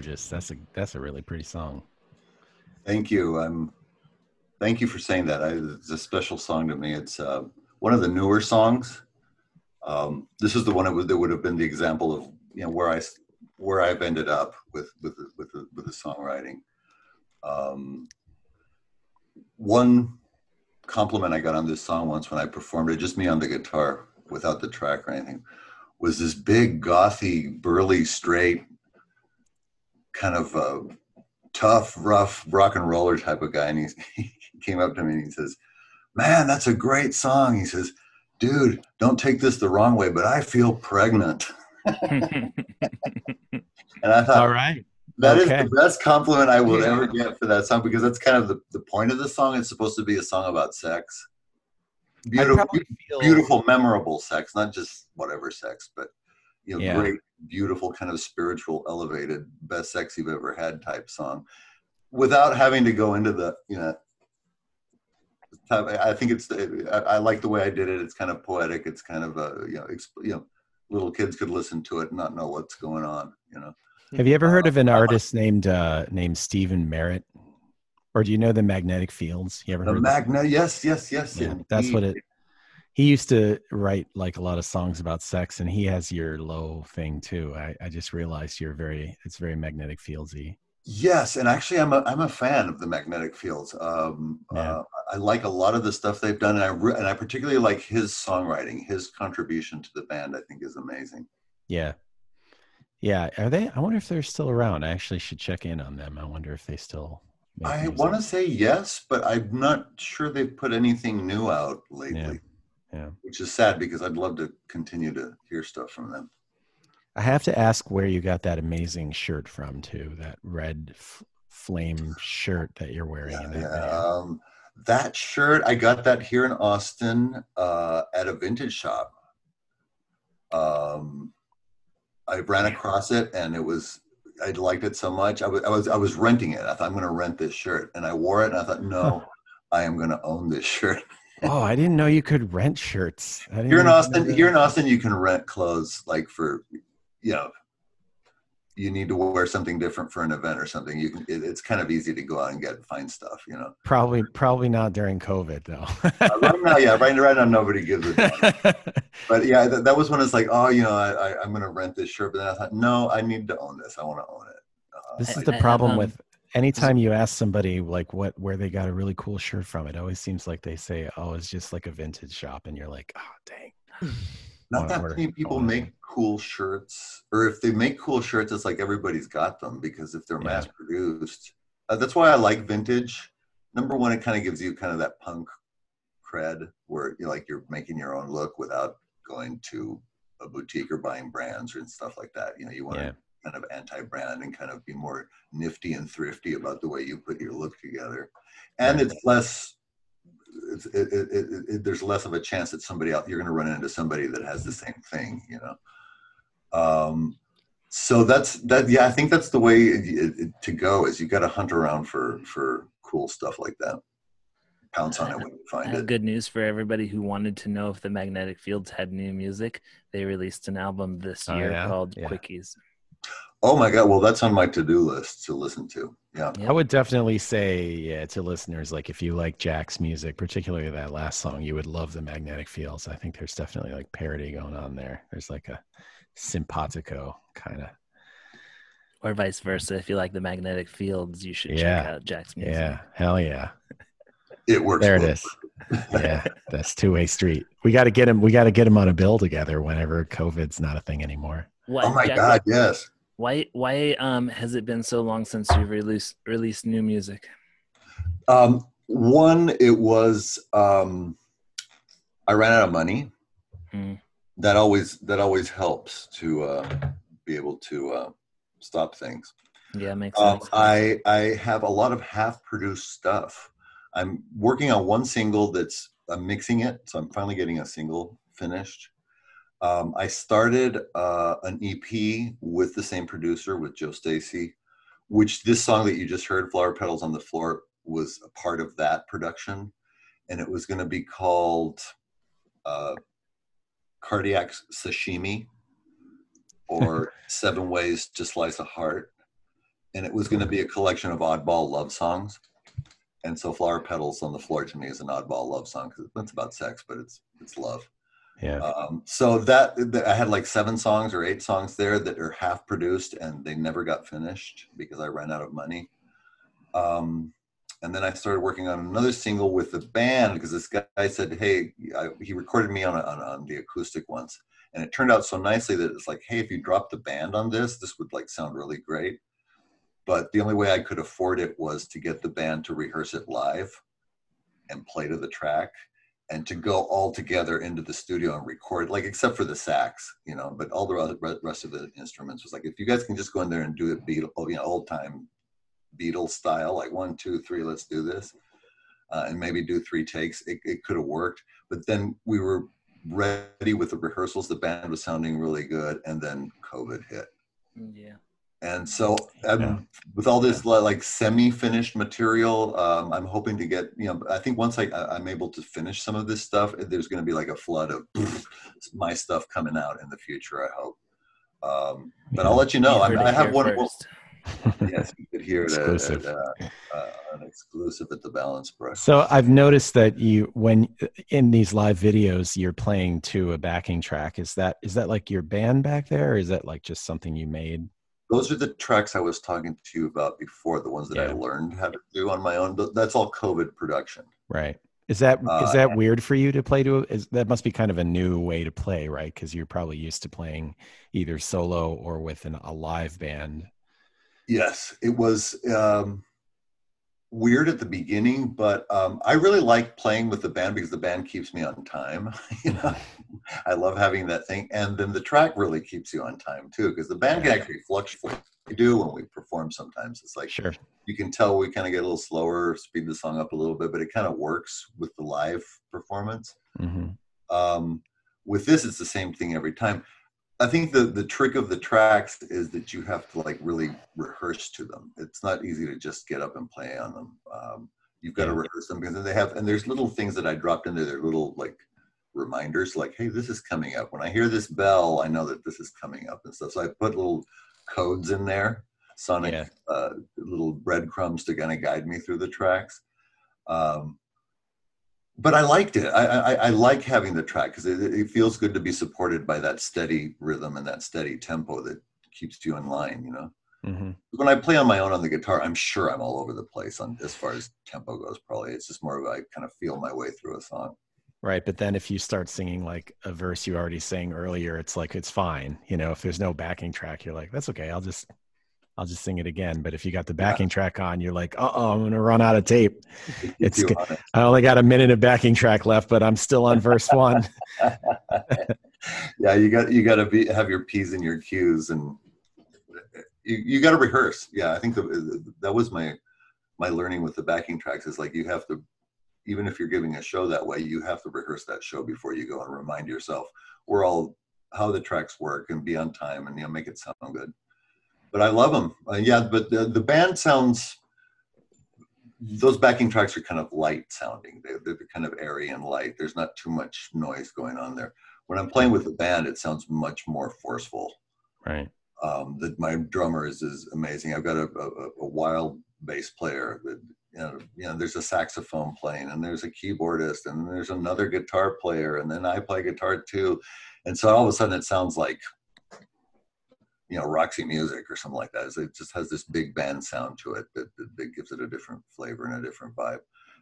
Gorgeous. That's a that's a really pretty song. Thank you. Um, thank you for saying that. I, it's a special song to me. It's uh, one of the newer songs. Um, this is the one that would, that would have been the example of you know where I where I've ended up with with the, with the, with the songwriting. Um, one compliment I got on this song once when I performed it, just me on the guitar without the track or anything, was this big gothy, burly, straight, kind of uh, tough, rough rock and roller type of guy. And he came up to me and he says, Man, that's a great song. He says, Dude, don't take this the wrong way, but I feel pregnant. And I thought, All right. that is okay. the best compliment I will Yeah. ever get for that song because that's kind of the, the point of the song. It's supposed to be a song about sex. Beautiful, feel beautiful, memorable sex, not just whatever sex, but you know, Yeah. great, beautiful, kind of spiritual, elevated, best sex you've ever had type song, without having to go into the you know. I think it's. I, I like the way I did it. It's kind of poetic. It's kind of a you know, exp, you know, little kids could listen to it and not know what's going on. You know. Have you ever heard of an Uh, artist named uh named Stephin Merritt? Or do you know the magnetic fields? You ever The heard of magnet, yes, yes, yes. Yeah, indeed. that's what it he used to write like a lot of songs about sex and he has your low thing too. I, I just realized you're very it's very magnetic fieldsy. Yes, and actually, I'm a I'm a fan of the magnetic fields. Um, Yeah. uh, I like a lot of the stuff they've done, and I re- and I particularly like his songwriting. His contribution to the band, I think, is amazing. Yeah. Yeah. Are they I wonder if they're still around. I actually should check in on them. I wonder if they still I want to say yes, but I'm not sure they've put anything new out lately. Yeah. Which is sad because I'd love to continue to hear stuff from them. I have to ask where you got that amazing shirt from too. That red f- flame shirt that you're wearing in that Yeah, um, that shirt, I got that here in Austin uh, at a vintage shop. Um, I ran across it, and it was I liked it so much. I was I was I was renting it. I thought I'm going to rent this shirt, and I wore it, and I thought, no, I am going to own this shirt. Oh, I didn't know you could rent shirts. I didn't Here in Austin, that. here in Austin, you can rent clothes like for, you know, you need to wear something different for an event or something. You can. It, it's kind of easy to go out and get find stuff. You know. Probably, probably not during COVID Uh, though. right now, yeah, right, right now, nobody gives a damn. but yeah, that, that was when it's like, oh, you know, I, I, I'm going to rent this shirt. But then I thought, no, I need to own this. I want to own it. Uh, this is I- the I have, problem um, with anytime you ask somebody like what where they got a really cool shirt from. It always seems like they say, "Oh, it's just like a vintage shop," and you're like, "Oh, dang." not that order- many people wanna- make cool shirts, or if they make cool shirts, it's like everybody's got them because if they're Yeah. mass produced, uh, that's why I like vintage. Number one, it kind of gives you kind of that punk cred where you like you're making your own look without going to a boutique or buying brands and stuff like that. You know, you want to Yeah. Kind of anti-brand and kind of be more nifty and thrifty about the way you put your look together and Right. it's less it's, it, it, it, it, there's less of a chance that somebody else you're going to run into somebody that has the same thing you know um so that's that yeah i think that's the way it, it, it- to go is you got to hunt around for for cool stuff like that pounce on it when you I find have it good news for everybody who wanted to know if the Magnetic Fields had new music. They released an album this Oh, year yeah? called Yeah. Quickies. Oh my god! Well, that's on my to-do list to listen to. Yeah. I would definitely say, yeah, to listeners, like if you like Jack's music, particularly that last song, you would love the magnetic fields. I think there's definitely like parody going on there. There's like a simpatico kind of. Or vice versa. If you like the magnetic fields, you should Yeah. check out Jack's music. Yeah, hell yeah. It works. There it both. Yeah, that's two way street. We got to get him. We got to get him on a bill together whenever COVID's not a thing anymore. Why, Oh my Jack, god! Yes. Why why um has it been so long since you've released released new music? Um, one, it was um, I ran out of money. Hmm. That always that always helps to uh, be able to uh, stop things. Yeah, makes Um, sense. I I have a lot of half produced stuff. I'm working on one single that's I'm mixing it, so I'm finally getting a single finished. Um, I started uh, an EP with the same producer with Joe Stacy, which this song that you just heard, "Flower Petals on the Floor," was a part of that production, and it was going to be called uh, "Cardiac Sashimi" or Seven Ways to Slice a Heart and it was going to be a collection of oddball love songs. And so, "Flower Petals on the Floor" to me is an oddball love song because it's about sex, but it's it's love. Yeah. Um, so that, that I had like seven songs or eight songs there that are half produced, and they never got finished because I ran out of money. Um, and then I started working on another single with the band because this guy said, "Hey," I, he recorded me on, a, on on the acoustic once, and it turned out so nicely that it's like, "Hey, if you drop the band on this, this would like sound really great." but the only way I could afford it was to get the band to rehearse it live and play to the track and to go all together into the studio and record like except for the sax you know but all the rest of the instruments was like if you guys can just go in there and do it Beatle, you know old time Beatles style like one two three let's do this uh, and maybe do three takes it, it could have worked but then we were ready with the rehearsals the band was sounding really good and then covid hit yeah. And so um, Yeah. with all this like semi-finished material um, i'm hoping to get you know i think once I, i'm able to finish some of this stuff there's going to be like a flood of my stuff coming out in the future i hope um, but i'll let you know I, I have one yes you could hear it at, Exclusive. at, uh, uh, an exclusive at the balance brush So I've noticed that you, when in these live videos, you're playing to a backing track. Is that is that like your band back there, or is that like just something you made? Those are the tracks i was talking to you about before the ones that i learned how to do on my own Th- that's all covid production Right. Is that is Uh, that weird for you to play to? Is that must be kind of a new way to play, right? Because you're probably used to playing either solo or with an, a live band. Yes, it was um, weird at the beginning, but um, I really like playing with the band because the band keeps me on time. you know, I love having that thing, and then the track really keeps you on time too because the band can actually fluctuate. We do when we perform sometimes. It's like Sure. you can tell we kind of get a little slower, speed the song up a little bit, but it kind of works with the live performance hmm um, with this it's the same thing every time i think the the trick of the tracks is that you have to like really rehearse to them. It's not easy to just get up and play on them. Um, you've got to rehearse them because then they have and there's little things that i dropped in there they're little like reminders like hey this is coming up. When i hear this bell i know that this is coming up and stuff. So i put little codes in there sonic Yeah. uh, little breadcrumbs to kind of guide me through the tracks. Um, but I liked it. I, I, I like having the track because it, it feels good to be supported by that steady rhythm and that steady tempo that keeps you in line. You know, hmm when I play on my own on the guitar, I'm sure I'm all over the place on as far as tempo goes. Probably it's just more of I kind of feel my way through a song. Right. But then if you start singing like a verse you already sang earlier, it's like it's fine. You know, if there's no backing track, you're like, that's okay. I'll just I'll just sing it again. But if you got the backing track on, you're like, uh oh, I'm gonna run out of tape. It's you good. on it. I only got a minute of backing track left, but I'm still on verse one. yeah, you got you got to be have your p's and your q's, and you, you got to rehearse. Yeah, I think the, that was my my learning with the backing tracks is like you have to, even if you're giving a show that way, you have to rehearse that show before you go and remind yourself we're all how the tracks work and be on time and you know make it sound good. But I love them. Uh, yeah, but the, the band sounds. Those backing tracks are kind of light sounding. They're, they're kind of airy and light. There's not too much noise going on there when I'm playing with the band, it sounds much more forceful. Right. Um, that my drummer is is amazing. I've got a, a, a wild bass player that you know, you know, there's a saxophone playing and there's a keyboardist and there's another guitar player and then I play guitar too. And so all of a sudden it sounds like, you know, Roxy music or something like that. It just has this big band sound to it that, that, that gives it a different flavor and a different vibe.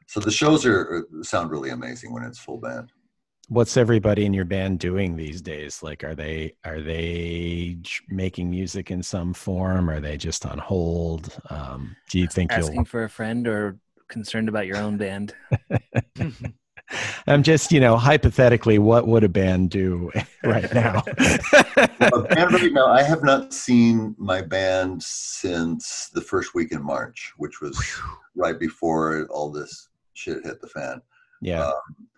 So the shows are sound really amazing when it's full band what's everybody in your band doing these days like are they are they making music in some form are they just on hold um, do you think asking you'll... for a friend or concerned about your own band i'm just you know hypothetically what would a band do right now well, band right now i have not seen my band since the first week in march which was right before all this shit hit the fan yeah um,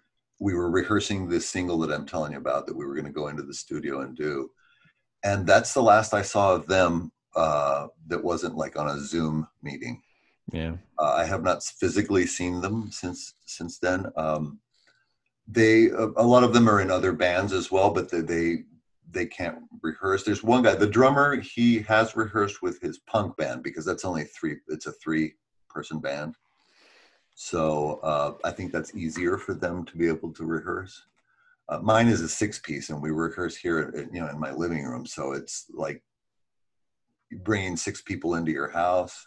we were rehearsing this single that I'm telling you about that we were going to go into the studio and do. And that's the last I saw of them uh, that wasn't like on a Zoom meeting. Yeah. Uh, I have not physically seen them since since then. Um, they a, a, lot of them are in other bands as well, but they, they they can't rehearse. There's one guy, the drummer, he has rehearsed with his punk band because that's only three. It's a three person band. So uh, I think that's easier for them to be able to rehearse. Uh, mine is a six piece, and we rehearse here, at, you know, in my living room. So it's like bringing six people into your house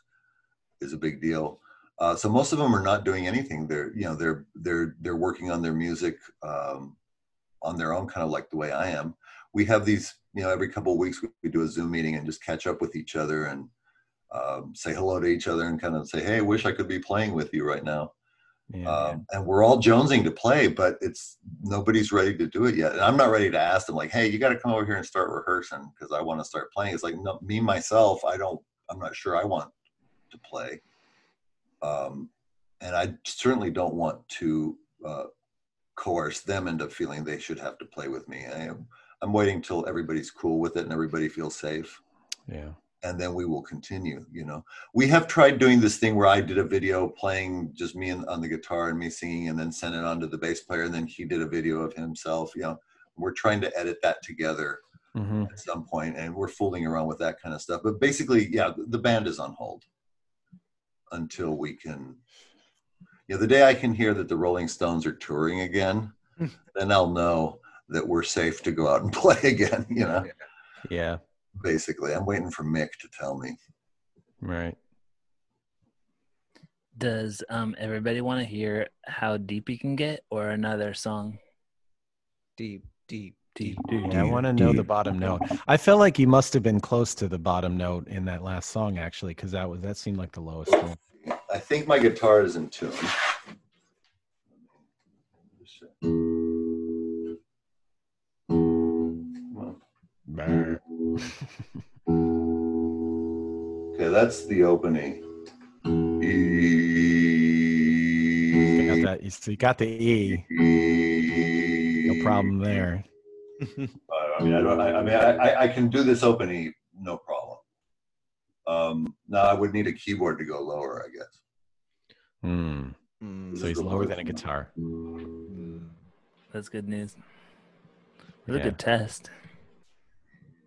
is a big deal. Uh, so most of them are not doing anything. They're, you know, they're they're they're working on their music um, on their own, kind of like the way I am. We have these, you know, every couple of weeks we, we do a Zoom meeting and just catch up with each other and um, say hello to each other and kind of say, "Hey, I wish I could be playing with you right now." Yeah, um, and we're all jonesing to play, but it's nobody's ready to do it yet. And I'm not ready to ask them like, "Hey, you got to come over here and start rehearsing because I want to start playing." It's like no, me myself, I don't. I'm not sure I want to play, um, and I certainly don't want to uh, coerce them into feeling they should have to play with me. I am. I'm waiting till everybody's cool with it and everybody feels safe. Yeah and then we will continue you know we have tried doing this thing where i did a video playing just me and, on the guitar and me singing and then sent it on to the bass player and then he did a video of himself you know we're trying to edit that together mm-hmm. at some point and we're fooling around with that kind of stuff but basically yeah the band is on hold until we can you know the day i can hear that the rolling stones are touring again then i'll know that we're safe to go out and play again you know yeah basically. I'm waiting for Mick to tell me. Right. Does um everybody want to hear how deep you can get or another song? Deep, deep, deep, deep. Yeah, I want to know the bottom note. I felt like you must have been close to the bottom note in that last song actually cuz that was that seemed like the lowest one. I think my guitar is in tune. okay, that's the opening. E. You got that. So you got the E. e. No problem there. I mean, I, don't, I, I mean, I, I can do this opening, no problem. Um, now I would need a keyboard to go lower, I guess. Hmm. Mm, so he's lower than a guitar. That's good news. That's yeah. a good test.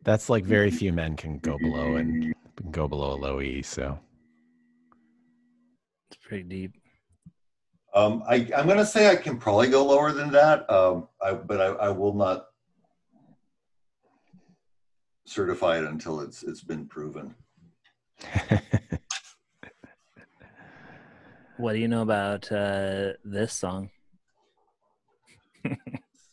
That's like very few men can go below and go below a low E. So it's pretty deep. Um, I, I'm going to say I can probably go lower than that, um, I, but I, I will not certify it until it's it's been proven. what do you know about uh, this song?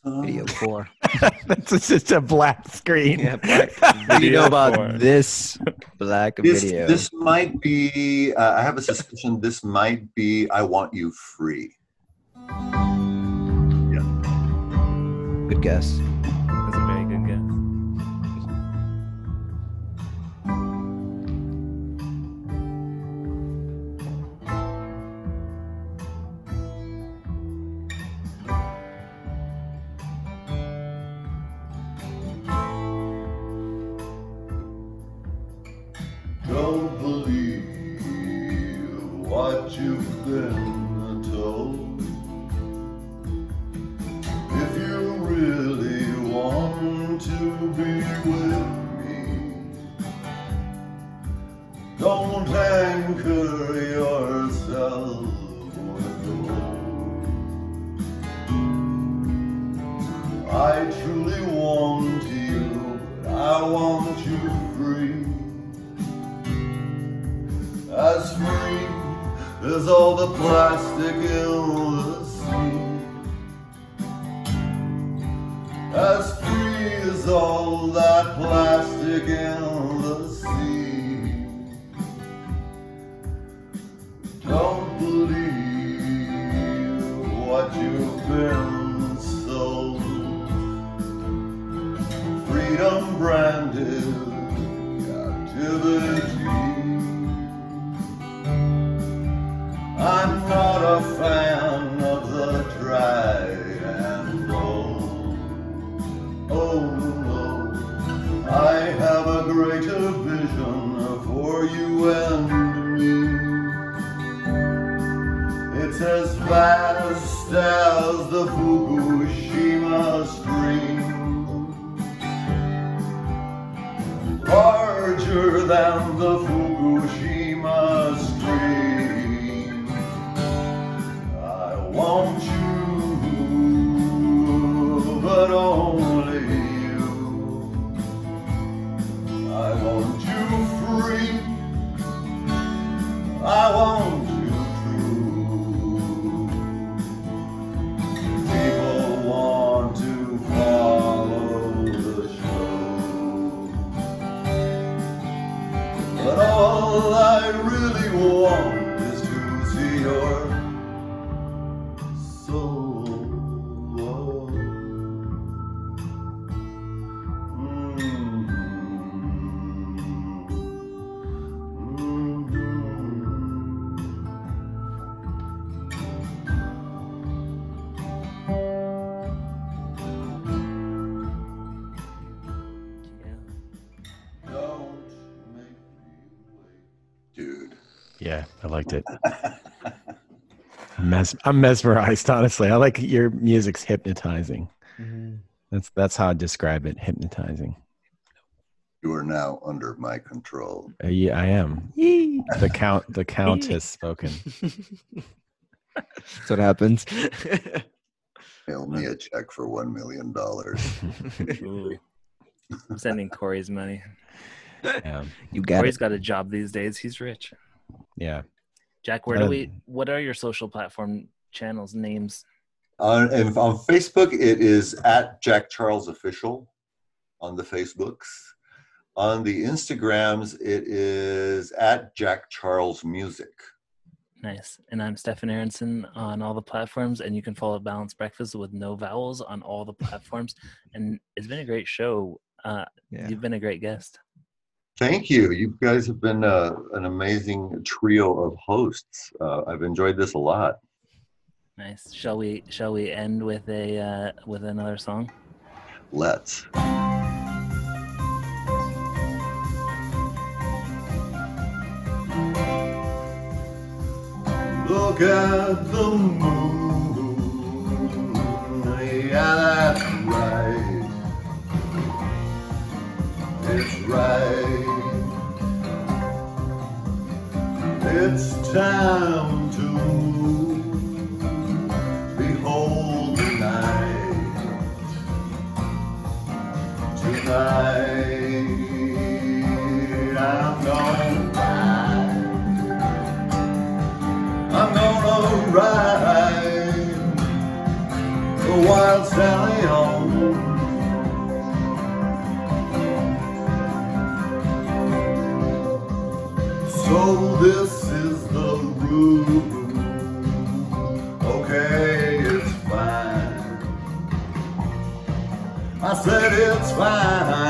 Video four. That's just a black screen. Yeah, black. What do you know about four. this black this, video? This might be. Uh, I have a suspicion. This might be. I want you free. Yeah. Good guess. Freedom branded captivity. Mes- I'm mesmerized, honestly. I like your music's hypnotizing. That's that's how I describe it. Hypnotizing. You are now under my control. Uh, yeah, I am. The count. The count has spoken. That's what happens. Mail me a check for one million dollars. I'm sending Corey's money. Yeah, you got Corey's it. got a job these days. He's rich. yeah. Jack, where do we? What are your social platform channels names? On and on Facebook, it is at Jack Charles Official on the Facebooks. On the Instagrams, it is at Jack Charles Music. Nice. And I'm Stefan Aronson on all the platforms, and you can follow Balanced Breakfast with no vowels on all the platforms. And it's been a great show. Uh, Yeah. You've been a great guest. Thank you. You guys have been uh, an amazing trio of hosts. Uh, I've enjoyed this a lot. Nice. Shall we? Shall we end with a uh, with another song? Let's. Look at the moon. Yeah, that's right. It's right. It's time to. Behold the night. Tonight, I'm gonna ride. I'm gonna ride the wild stallion. So this that it's fine.